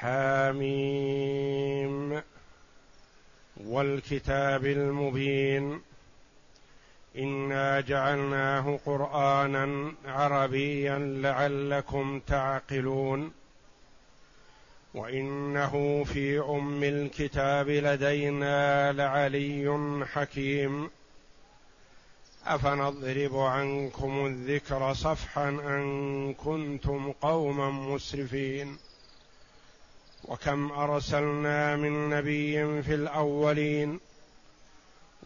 حاميم والكتاب المبين إنا جعلناه قرآنا عربيا لعلكم تعقلون وإنه في أم الكتاب لدينا لعلي حكيم أفنضرب عنكم الذكر صفحا أن كنتم قوما مسرفين وكم أرسلنا من نبي في الأولين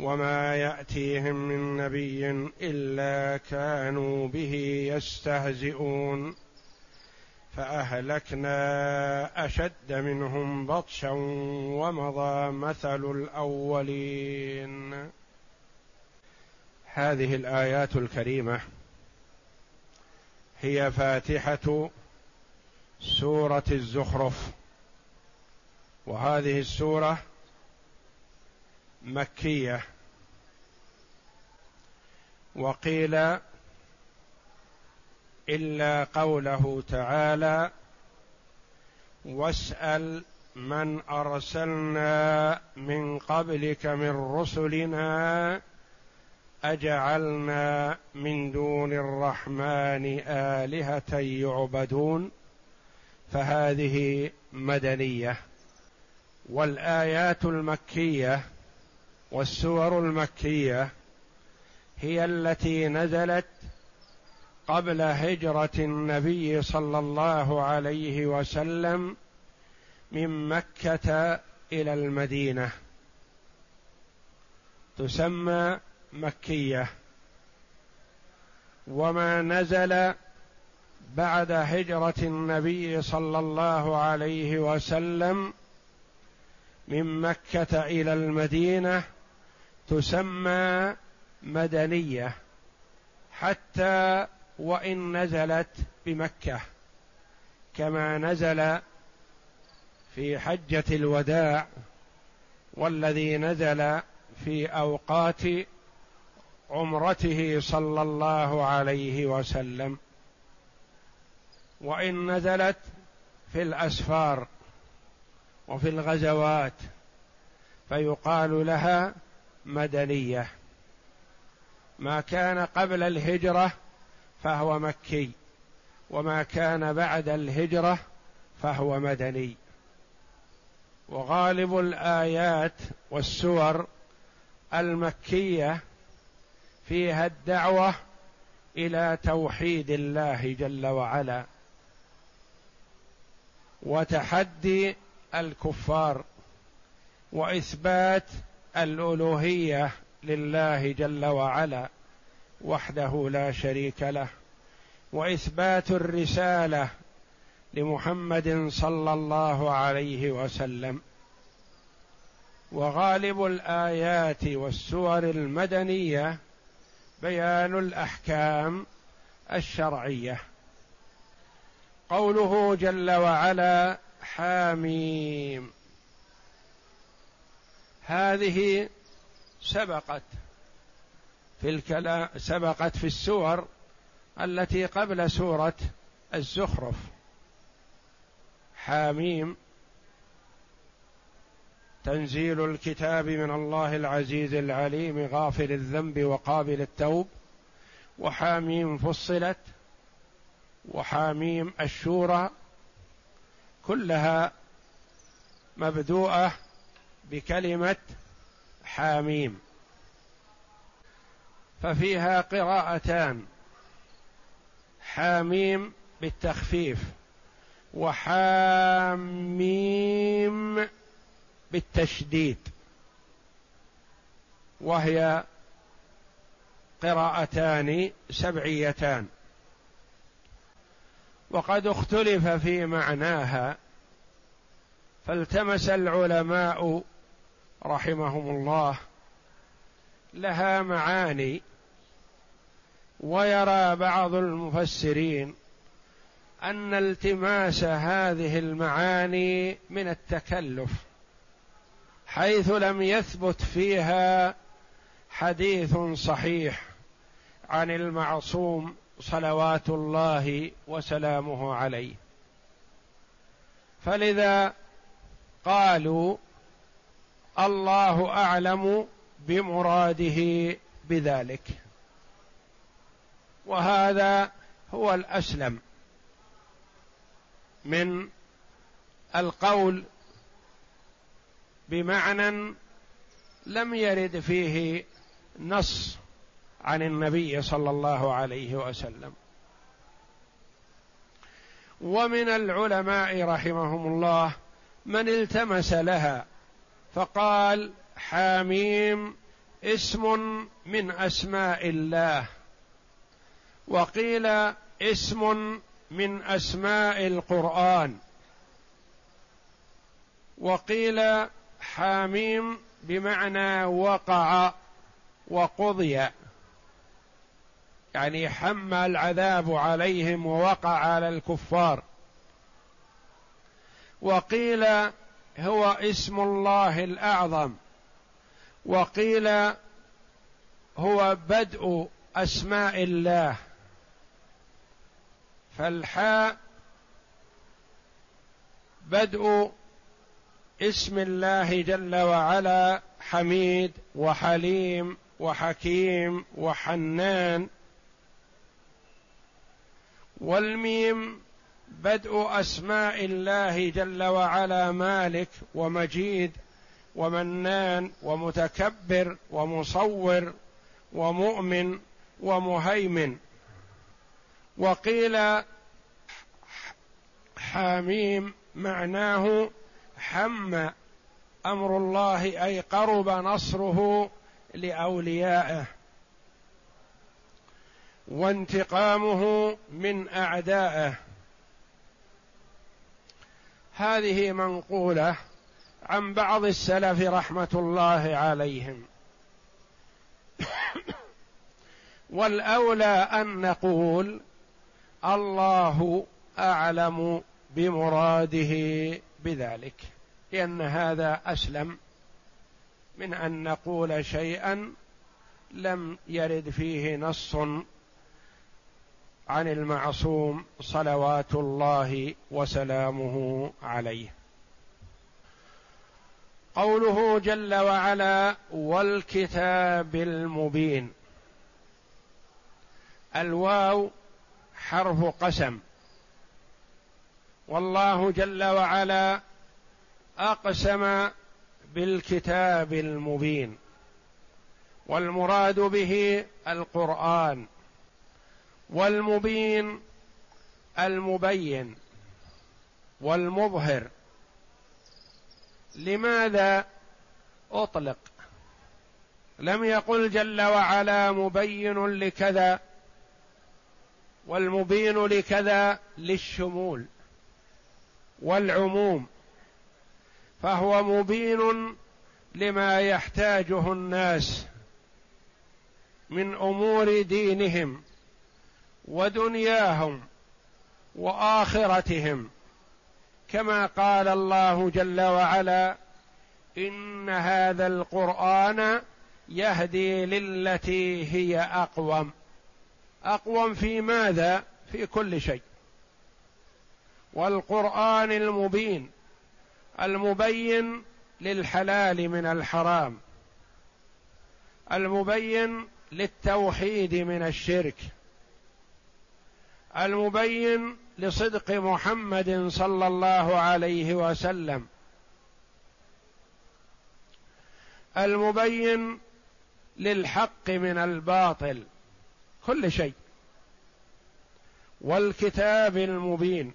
وما يأتيهم من نبي إلا كانوا به يستهزئون فأهلكنا أشد منهم بطشا ومضى مثل الأولين. هذه الآيات الكريمة هي فاتحة سورة الزخرف. وهذه السورة مكية. وقيل إلا قوله تعالى واسأل من أرسلنا من قبلك من رسلنا أجعلنا من دون الرحمن آلهة يعبدون. فهذه مدنية. والآيات المكية والسور المكية هي التي نزلت قبل هجرة النبي صلى الله عليه وسلم من مكة إلى المدينة. تسمى مكية. وما نزل بعد هجرة النبي صلى الله عليه وسلم من مكة إلى المدينة تسمى مدنية حتى وإن نزلت بمكة كما نزل في حجة الوداع والذي نزل في أوقات عمرته صلى الله عليه وسلم. وإن نزلت في الأسفار وفي الغزوات فيقال لها مدنية. ما كان قبل الهجرة فهو مكي وما كان بعد الهجرة فهو مدني. وغالب الآيات والسور المكية فيها الدعوة إلى توحيد الله جل وعلا وتحدي الكفار وإثبات الألوهية لله جل وعلا وحده لا شريك له وإثبات الرسالة لمحمد صلى الله عليه وسلم وغالب الآيات والسور المدنية بيان الأحكام الشرعية. قوله جل وعلا حاميم. هذه سبقت في الكلام سبقت في السور التي قبل سورة الزخرف. حاميم تنزيل الكتاب من الله العزيز العليم غافر الذنب وقابل التوب. وحاميم فصلت. وحاميم الشورى. كلها مبدوءة بكلمة حاميم. ففيها قراءتان حاميم بالتخفيف وحاميم بالتشديد وهي قراءتان سبعيتان. وقد اختلف في معناها فالتمس العلماء رحمهم الله لها معاني ويرى بعض المفسرين أن التماس هذه المعاني من التكلف حيث لم يثبت فيها حديث صحيح عن المعصوم صلوات الله وسلامه عليه. فلذا قالوا الله أعلم بمراده بذلك. وهذا هو الأسلم من القول بمعنى لم يرد فيه نص عن النبي صلى الله عليه وسلم. ومن العلماء رحمهم الله من التمس لها فقال حاميم اسم من أسماء الله وقيل اسم من أسماء القرآن وقيل حاميم بمعنى وقع وقضي. يعني حم العذاب عليهم ووقع على الكفار. وقيل هو اسم الله الأعظم. وقيل هو بدء أسماء الله. فالحاء بدء اسم الله جل وعلا حميد وحليم وحكيم وحنان. والميم بدء أسماء الله جل وعلا مالك ومجيد ومنان ومتكبر ومصور ومؤمن ومهيمن. وقيل حاميم معناه حم أمر الله أي قرب نصره لأوليائه. وانتقامه من أعدائه. هذه منقولة عن بعض السلف رحمة الله عليهم. والأولى أن نقول الله أعلم بمراده بذلك لأن هذا أسلم من أن نقول شيئا لم يرد فيه نص عن المعصوم صلوات الله وسلامه عليه. قوله جل وعلا والكتاب المبين الواو حرف قسم. والله جل وعلا أقسم بالكتاب المبين. والمراد به القرآن. والمبين المبين والمظهر. لماذا أطلق؟ لم يقل جل وعلا مبين لكذا والمبين لكذا للشمول والعموم فهو مبين لما يحتاجه الناس من أمور دينهم. ودنياهم وآخرتهم. كما قال الله جل وعلا إن هذا القرآن يهدي للتي هي أقوم. أقوم في ماذا؟ في كل شيء. والقرآن المبين المبين للحلال من الحرام. المبين للتوحيد من الشرك. المبين لصدق محمد صلى الله عليه وسلم. المبين للحق من الباطل كل شيء. والكتاب المبين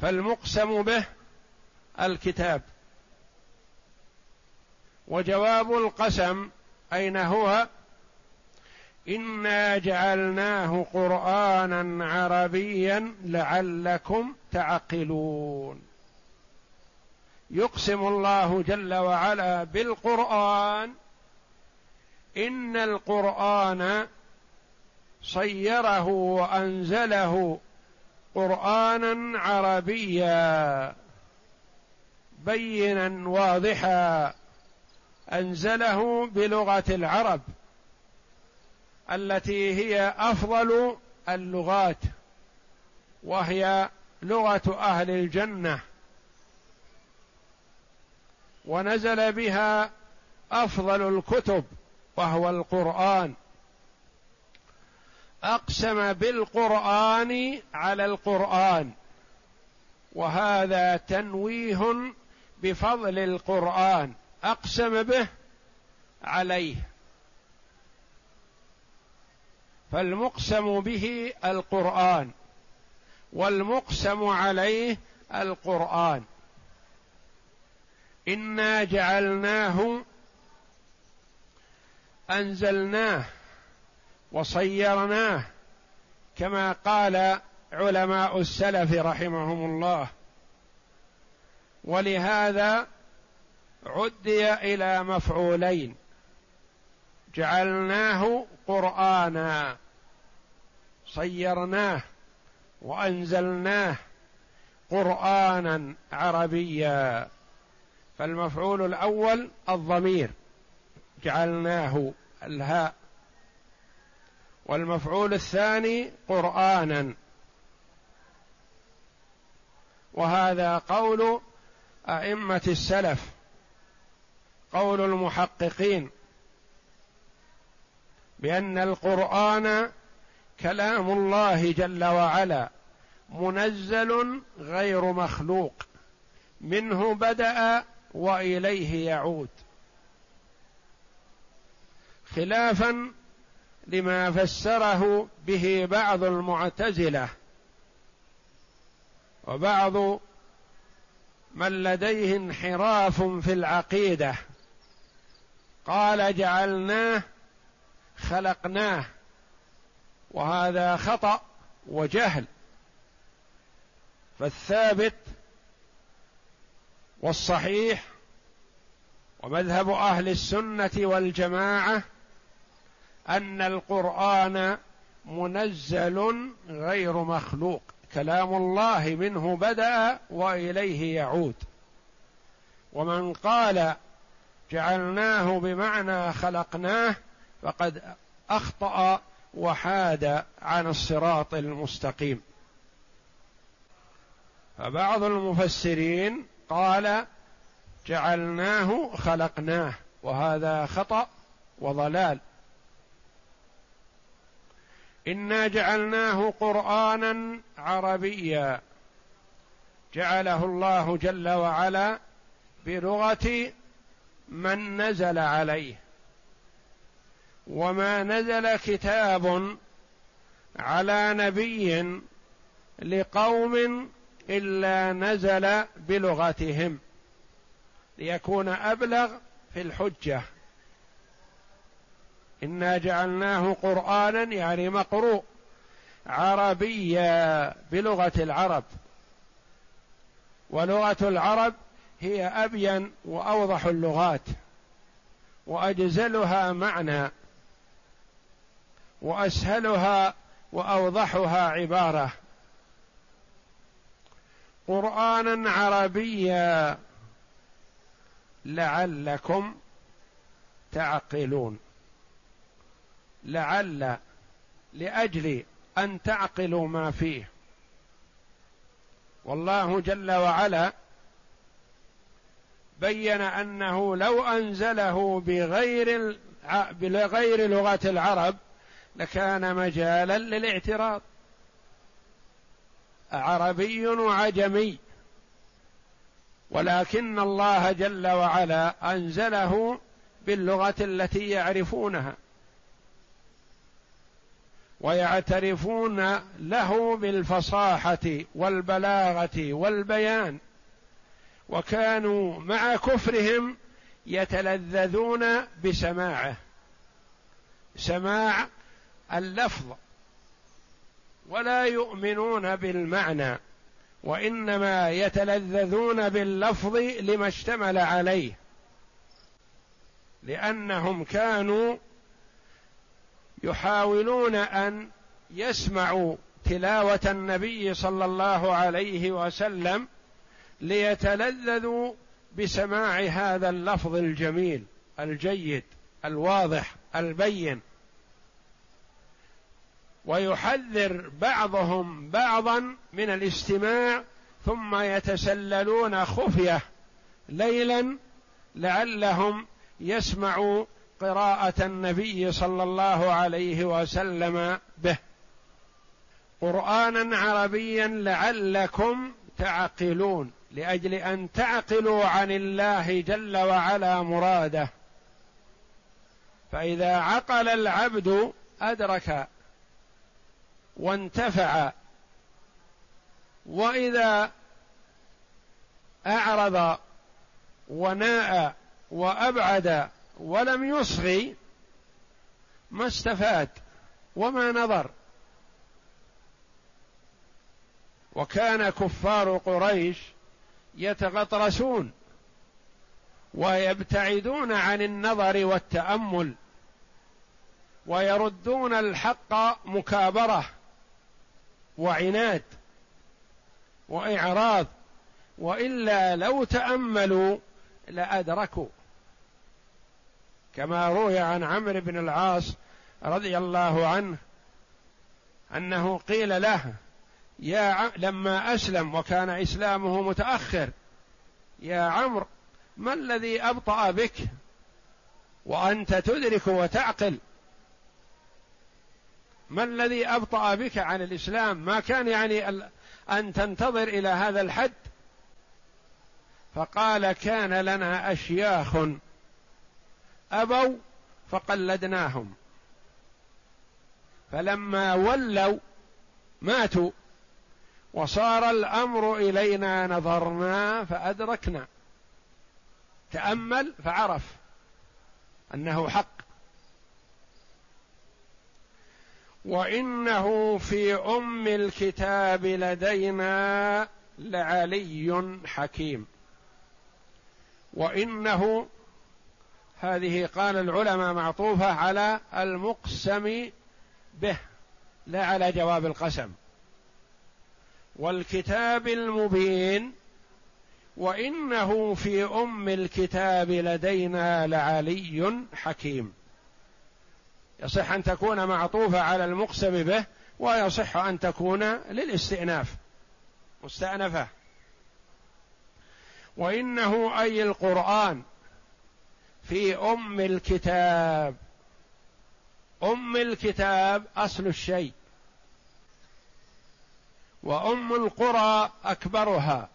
فالمقسم به الكتاب. وجواب القسم أين هو؟ إنا جعلناه قرآنا عربيا لعلكم تعقلون. يقسم الله جل وعلا بالقرآن. إن القرآن صيره وأنزله قرآنا عربيا. بينا واضحا. أنزله بلغة العرب. التي هي أفضل اللغات وهي لغة أهل الجنة. ونزل بها أفضل الكتب وهو القرآن. أقسم بالقرآن على القرآن وهذا تنويه بفضل القرآن. أقسم به عليه. فالمقسم به القرآن والمقسم عليه القرآن. إنا جعلناه أنزلناه وصيرناه كما قال علماء السلف رحمهم الله. ولهذا عدي إلى مفعولين. جعلناه قرآنا صيرناه وأنزلناه قرآنا عربيا. فالمفعول الأول الضمير جعلناه الهاء. والمفعول الثاني قرآنا. وهذا قول أئمة السلف قول المحققين. بأن القرآن كلام الله جل وعلا منزل غير مخلوق. منه بدأ وإليه يعود. خلافا لما فسره به بعض المعتزلة وبعض من لديه انحراف في العقيدة. قال جعلناه خلقناه وهذا خطأ وجهل. فالثابت والصحيح ومذهب أهل السنة والجماعة أن القرآن منزل غير مخلوق كلام الله منه بدأ وإليه يعود. ومن قال جعلناه بمعنى خلقناه فقد أخطأ وحاد عن الصراط المستقيم. فبعض المفسرين قال جعلناه خلقناه وهذا خطأ وضلال. إنا جعلناه قرانا عربيا جعله الله جل وعلا بلغة من نزل عليه. وما نزل كتاب على نبي لقوم إلا نزل بلغتهم ليكون أبلغ في الحجة. إنا جعلناه قرآنا يعني مقروء عربيا بلغة العرب. ولغة العرب هي أبين وأوضح اللغات وأجزلها معنى. وأسهلها وأوضحها عبارة. قرانا عربيا. لعلكم تعقلون. لعل لأجل أن تعقلوا ما فيه. والله جل وعلا بين أنه لو أنزله بغير بغير لغة العرب لكان مجالا للاعتراض. عربي وعجمي. ولكن الله جل وعلا أنزله باللغة التي يعرفونها. ويعترفون له بالفصاحة والبلاغة والبيان. وكانوا مع كفرهم يتلذذون بسماعه. سماع اللفظ ولا يؤمنون بالمعنى وإنما يتلذذون باللفظ لما اشتمل عليه لأنهم كانوا يحاولون أن يسمعوا تلاوة النبي صلى الله عليه وسلم ليتلذذوا بسماع هذا اللفظ الجميل الجيد الواضح البين. ويحذر بعضهم بعضا من الاستماع ثم يتسللون خفية ليلا لعلهم يسمعوا قراءة النبي صلى الله عليه وسلم به. قرانا عربيا لعلكم تعقلون لأجل أن تعقلوا عن الله جل وعلا مراده. فإذا عقل العبد أدرك وانتفع. وإذا أعرض وناء وأبعد ولم يصغي ما استفاد وما نظر. وكان كفار قريش يتغطرسون ويبتعدون عن النظر والتأمل ويردون الحق مكابرة. وعناد وإعراض وإلا لو تأملوا لأدركوا. كما روي عن عمرو بن العاص رضي الله عنه أنه قيل له يا لما أسلم وكان إسلامه متأخر يا عمرو ما الذي أبطأ بك؟ وأنت تدرك وتعقل ما الذي أبطأ بك عن الإسلام؟ ما كان يعني أن تنتظر إلى هذا الحد؟ فقال كان لنا أشياخ أبوا فقلدناهم. فلما ولوا ماتوا وصار الأمر إلينا نظرنا فأدركنا. تأمل فعرف أنه حق. وإنه في أم الكتاب لدينا لعلي حكيم. وإنه هذه قال العلماء معطوفة على المقسم به لا على جواب القسم. والكتاب المبين وإنه في أم الكتاب لدينا لعلي حكيم. يصح أن تكون معطوفة على المقسم به ويصح أن تكون للاستئناف. مستأنفة. وإنه أي القرآن في أم الكتاب. أم الكتاب أصل الشيء. وأم القرى أكبرها.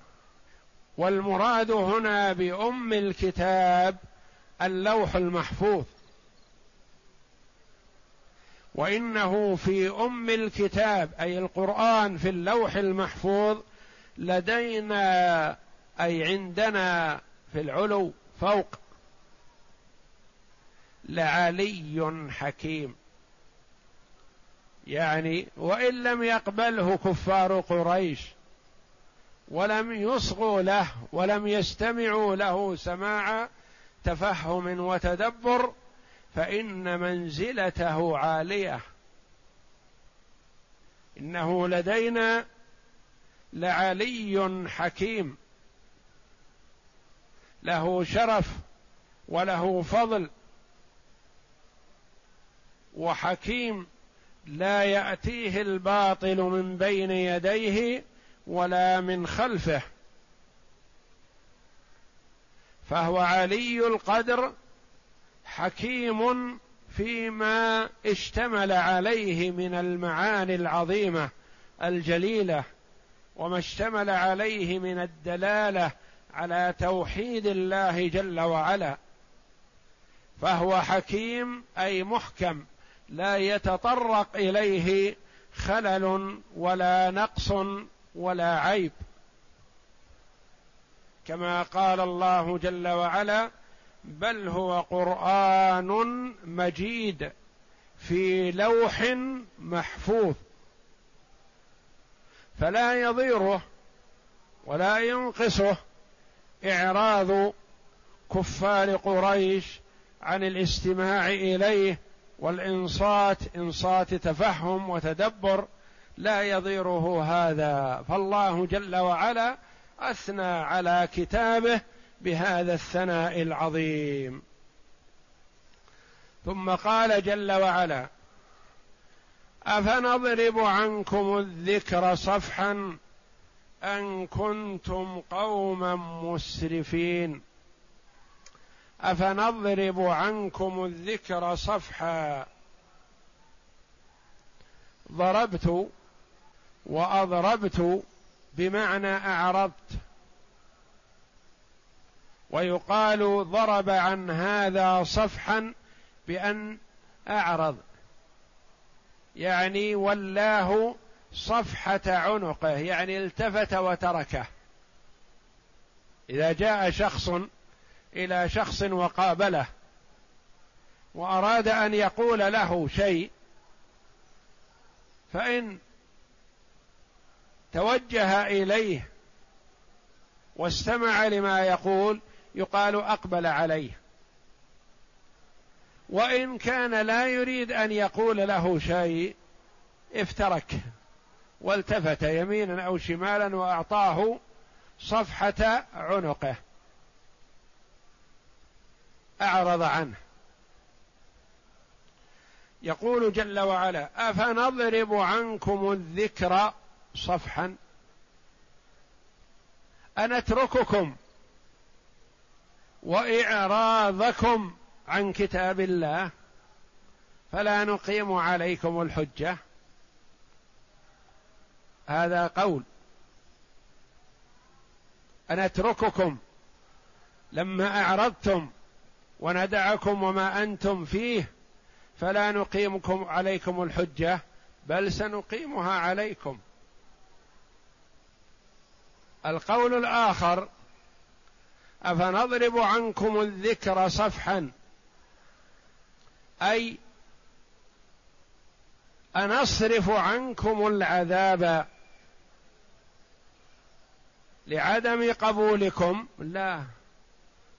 والمراد هنا بأم الكتاب اللوح المحفوظ. وإنه في أم الكتاب أي القرآن في اللوح المحفوظ لدينا أي عندنا في العلو فوق لعلي حكيم. يعني وإن لم يقبله كفار قريش ولم يصغوا له ولم يستمعوا له سماع تفهم وتدبر فإن منزلته عالية. إنه لدينا لعلي حكيم. له شرف وله فضل. وحكيم لا يأتيه الباطل من بين يديه ولا من خلفه. فهو علي القدر حكيم فيما اشتمل عليه من المعاني العظيمة الجليلة وما اشتمل عليه من الدلالة على توحيد الله جل وعلا. فهو حكيم أي محكم لا يتطرق إليه خلل ولا نقص ولا عيب. كما قال الله جل وعلا بل هو قرآن مجيد في لوح محفوظ. فلا يضيره ولا ينقصه إعراض كفار قريش عن الاستماع إليه والإنصات إنصات تفهم وتدبر. لا يضيره هذا. فالله جل وعلا أثنى على كتابه بهذا الثناء العظيم. ثم قال جل وعلا أفنضرب عنكم الذكر صفحا أن كنتم قوما مسرفين. أفنضرب عنكم الذكر صفحا ضربت وأضربت بمعنى أعرضت. ويقال ضرب عن هذا صفحا بأن أعرض. يعني ولاه صفحة عنقه يعني التفت وتركه. إذا جاء شخص إلى شخص وقابله وأراد أن يقول له شيء فإن توجه إليه واستمع لما يقول يقال أقبل عليه. وإن كان لا يريد أن يقول له شيء افترك. والتفت يمينا أو شمالا وأعطاه صفحة عنقه. أعرض عنه. يقول جل وعلا أفنضرب عنكم الذكر صفحا؟ أنترككم. وإعراضكم عن كتاب الله فلا نقيم عليكم الحجة. هذا قول. أنترككم لما أعرضتم وندعكم وما أنتم فيه فلا نقيمكم عليكم الحجة بل سنقيمها عليكم. القول الآخر أفنضرب عنكم الذكر صفحا؟ أي أنصرف عنكم العذاب لعدم قبولكم؟ لا.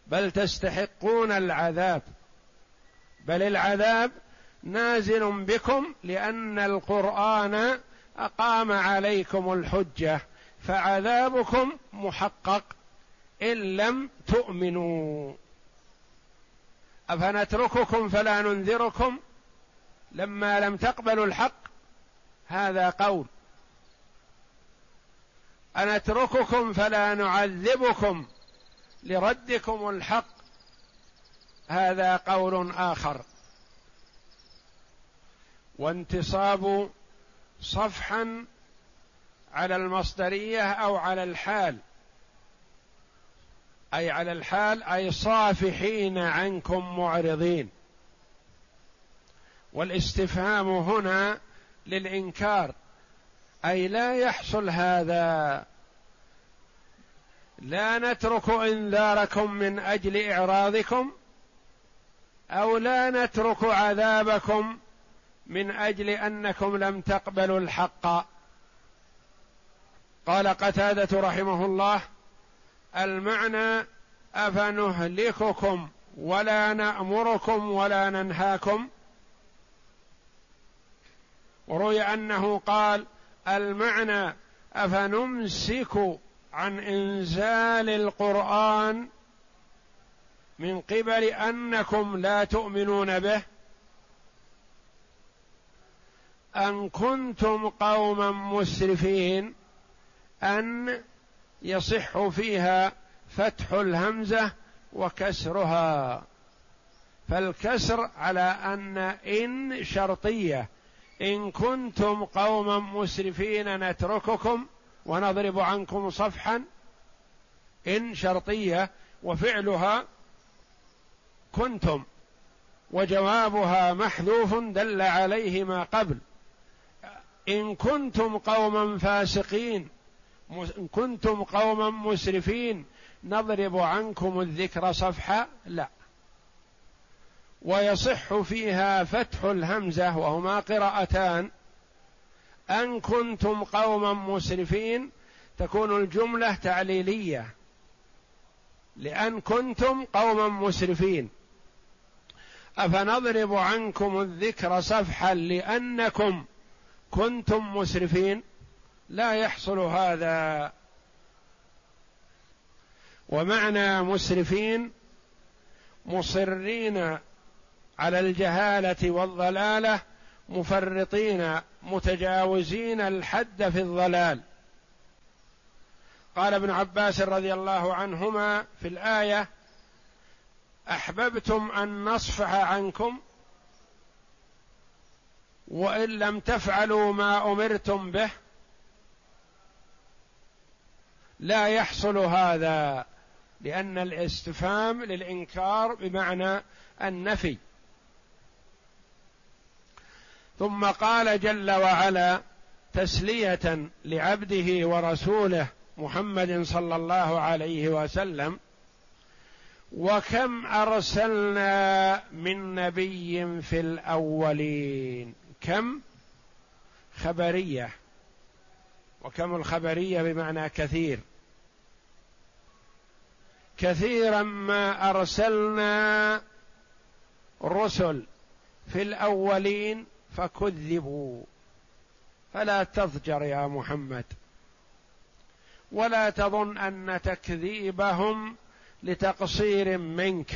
بل تستحقون العذاب. بل العذاب نازل بكم لأن القرآن أقام عليكم الحجة فعذابكم محقق. إن لم تؤمنوا. أفنترككم فلا ننذركم؟ لما لم تقبلوا الحق هذا قول. أنترككم فلا نعذبكم لردكم الحق؟ هذا قول آخر. وانتصاب صفحا على المصدرية أو على الحال. أي على الحال أي صافحين عنكم معرضين. والاستفهام هنا للإنكار. أي لا يحصل هذا. لا نترك إنذاركم من أجل إعراضكم أو لا نترك عذابكم من أجل أنكم لم تقبلوا الحق. قال قتادة رحمه الله المعنى أفنهلككم ولا نأمركم ولا ننهاكم. وروي أنه قال المعنى أفنمسك عن إنزال القرآن من قبل أنكم لا تؤمنون به. أن كنتم قوما مسرفين. أن يصح فيها فتح الهمزة وكسرها. فالكسر على أن إن شرطية. إن كنتم قوما مسرفين نترككم ونضرب عنكم صفحا. إن شرطية وفعلها كنتم وجوابها محذوف دل عليه ما قبل. إن كنتم قوما فاسقين كنتم قوما مسرفين. نضرب عنكم الذكر صفحا لا. ويصح فيها فتح الهمزة وهما قراءتان. أن كنتم قوما مسرفين تكون الجملة تعليلية. لأن كنتم قوما مسرفين. أفنضرب عنكم الذكر صفحا لأنكم كنتم مسرفين؟ لا يحصل هذا. ومعنى مسرفين مصرين على الجهالة والضلالة مفرطين متجاوزين الحد في الضلال. قال ابن عباس رضي الله عنهما في الآية أحببتم أن نصفح عنكم وإن لم تفعلوا ما أمرتم به لا يحصل هذا لأن الاستفهام للإنكار بمعنى النفي. ثم قال جل وعلا تسلية لعبده ورسوله محمد صلى الله عليه وسلم وكم أرسلنا من نبي في الأولين؟ كم؟ خبرية. وكم الخبرية بمعنى كثير. كثيرا ما أرسلنا رسل في الأولين فكذبوا. فلا تضجر يا محمد. ولا تظن أن تكذيبهم لتقصير منك.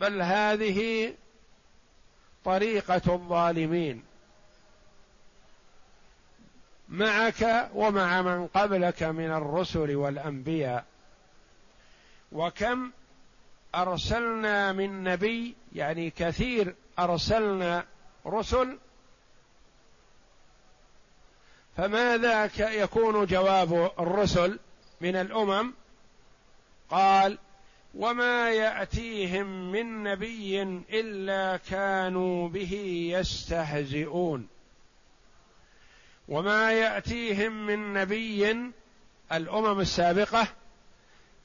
بل هذه طريقة الظالمين. معك ومع من قبلك من الرسل والأنبياء. وكم أرسلنا من نبي يعني كثير أرسلنا رسل فماذا يكون جواب الرسل من الأمم؟ قال وما يأتيهم من نبي إلا كانوا به يستهزئون. وما يأتيهم من نبي الأمم السابقة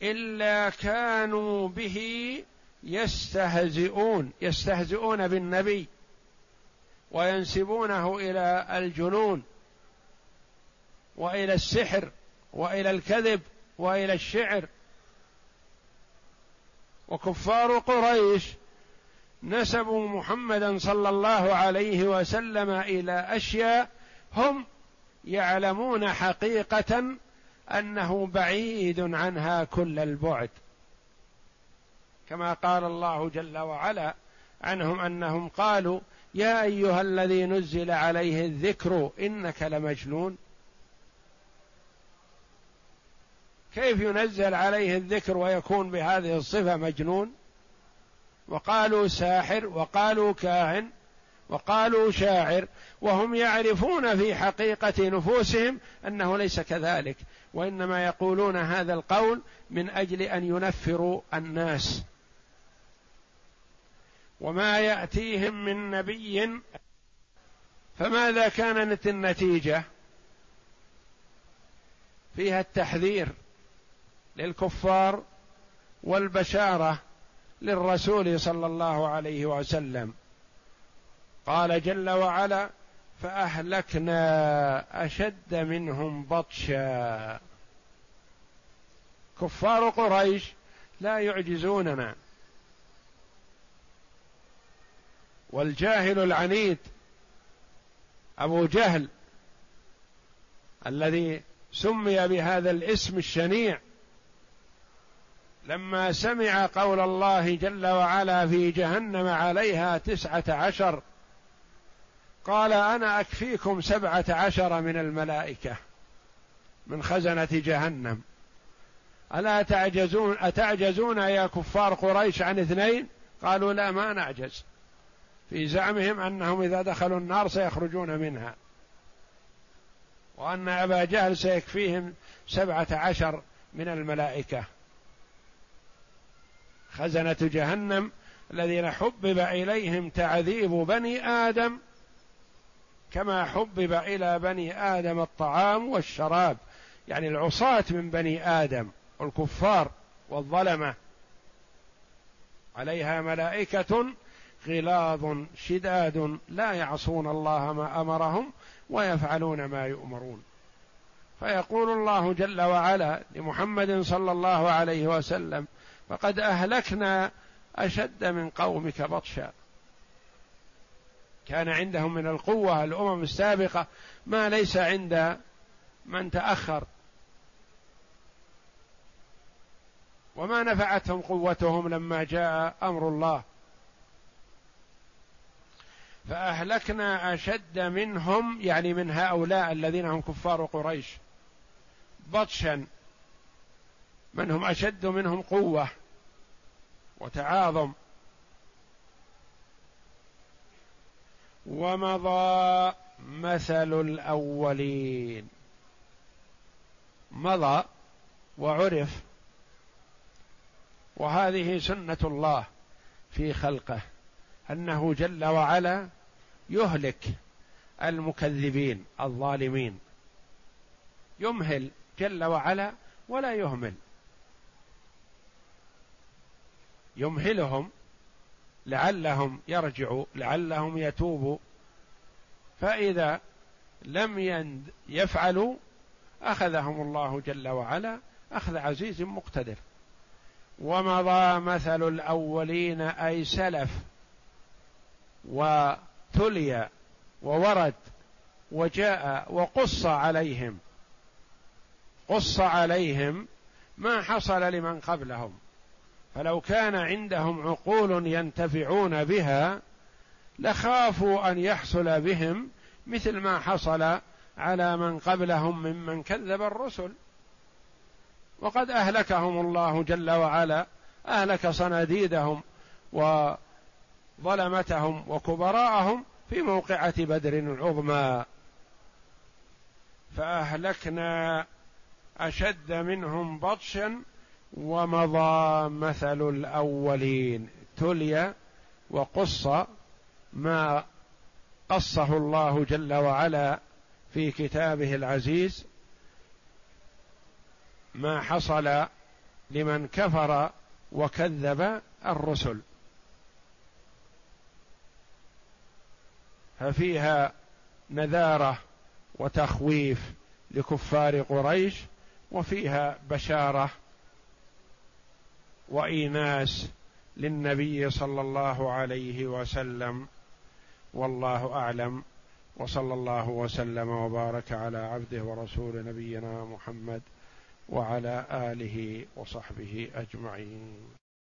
إلا كانوا به يستهزئون يستهزئون بالنبي وينسبونه إلى الجنون وإلى السحر وإلى الكذب وإلى الشعر. وكفار قريش نسبوا محمدا صلى الله عليه وسلم إلى أشياء هم يعلمون حقيقة أنه بعيد عنها كل البعد. كما قال الله جل وعلا عنهم أنهم قالوا يا أيها الذي نزل عليه الذكر إنك لمجنون. كيف ينزل عليه الذكر ويكون بهذه الصفة مجنون؟ وقالوا ساحر وقالوا كاهن وقالوا شاعر وهم يعرفون في حقيقة نفوسهم أنه ليس كذلك وإنما يقولون هذا القول من أجل أن ينفروا الناس. وما يأتيهم من نبي فماذا كانت النتيجة؟ فيها التحذير للكفار والبشارة للرسول صلى الله عليه وسلم. قال جل وعلا فأهلكنا أشد منهم بطشا. كفار قريش لا يعجزوننا. والجاهل العنيد أبو جهل الذي سمي بهذا الاسم الشنيع لما سمع قول الله جل وعلا في جهنم عليها تسعة عشر قال أنا أكفيكم سبعة عشر من الملائكة من خزنة جهنم. ألا تعجزون أتعجزون يا كفار قريش عن اثنين؟ قالوا لا ما نعجز. في زعمهم أنهم إذا دخلوا النار سيخرجون منها. وأن أبا جهل سيكفيهم سبعة عشر من الملائكة. خزنة جهنم الذين حبب إليهم تعذيب بني آدم كما حبب إلى بني آدم الطعام والشراب يعني العصاة من بني آدم والكفار والظلمة. عليها ملائكة غلاظ شداد لا يعصون الله ما أمرهم ويفعلون ما يؤمرون. فيقول الله جل وعلا لمحمد صلى الله عليه وسلم فقد أهلكنا أشد من قومك بطشا كان عندهم من القوة الأمم السابقة ما ليس عند من تأخر. وما نفعتهم قوتهم لما جاء أمر الله. فأهلكنا أشد منهم يعني من هؤلاء الذين هم كفار قريش بطشا. من هم أشد منهم قوة وتعاظم. ومضى مثل الأولين. مضى وعرف. وهذه سنة الله في خلقه أنه جل وعلا يهلك المكذبين الظالمين. يمهل جل وعلا ولا يهمل. يمهلهم لعلهم يرجعوا لعلهم يتوبوا. فإذا لم يفعلوا أخذهم الله جل وعلا أخذ عزيز مقتدر. ومضى مثل الأولين أي سلف وتلي وورد وجاء وقص عليهم. قص عليهم ما حصل لمن قبلهم. فلو كان عندهم عقول ينتفعون بها لخافوا أن يحصل بهم مثل ما حصل على من قبلهم ممن كذب الرسل. وقد أهلكهم الله جل وعلا أهلك صناديدهم وظلمتهم وكبراءهم في موقعة بدر العظمى. فأهلكنا أشد منهم بطشا ومضى مثل الأولين تلي وقص ما قصه الله جل وعلا في كتابه العزيز ما حصل لمن كفر وكذب الرسل. ففيها نذارة وتخويف لكفار قريش وفيها بشارة وإيناس للنبي صلى الله عليه وسلم. والله أعلم. وصلى الله وسلم وبارك على عبده ورسول نبينا محمد وعلى آله وصحبه أجمعين.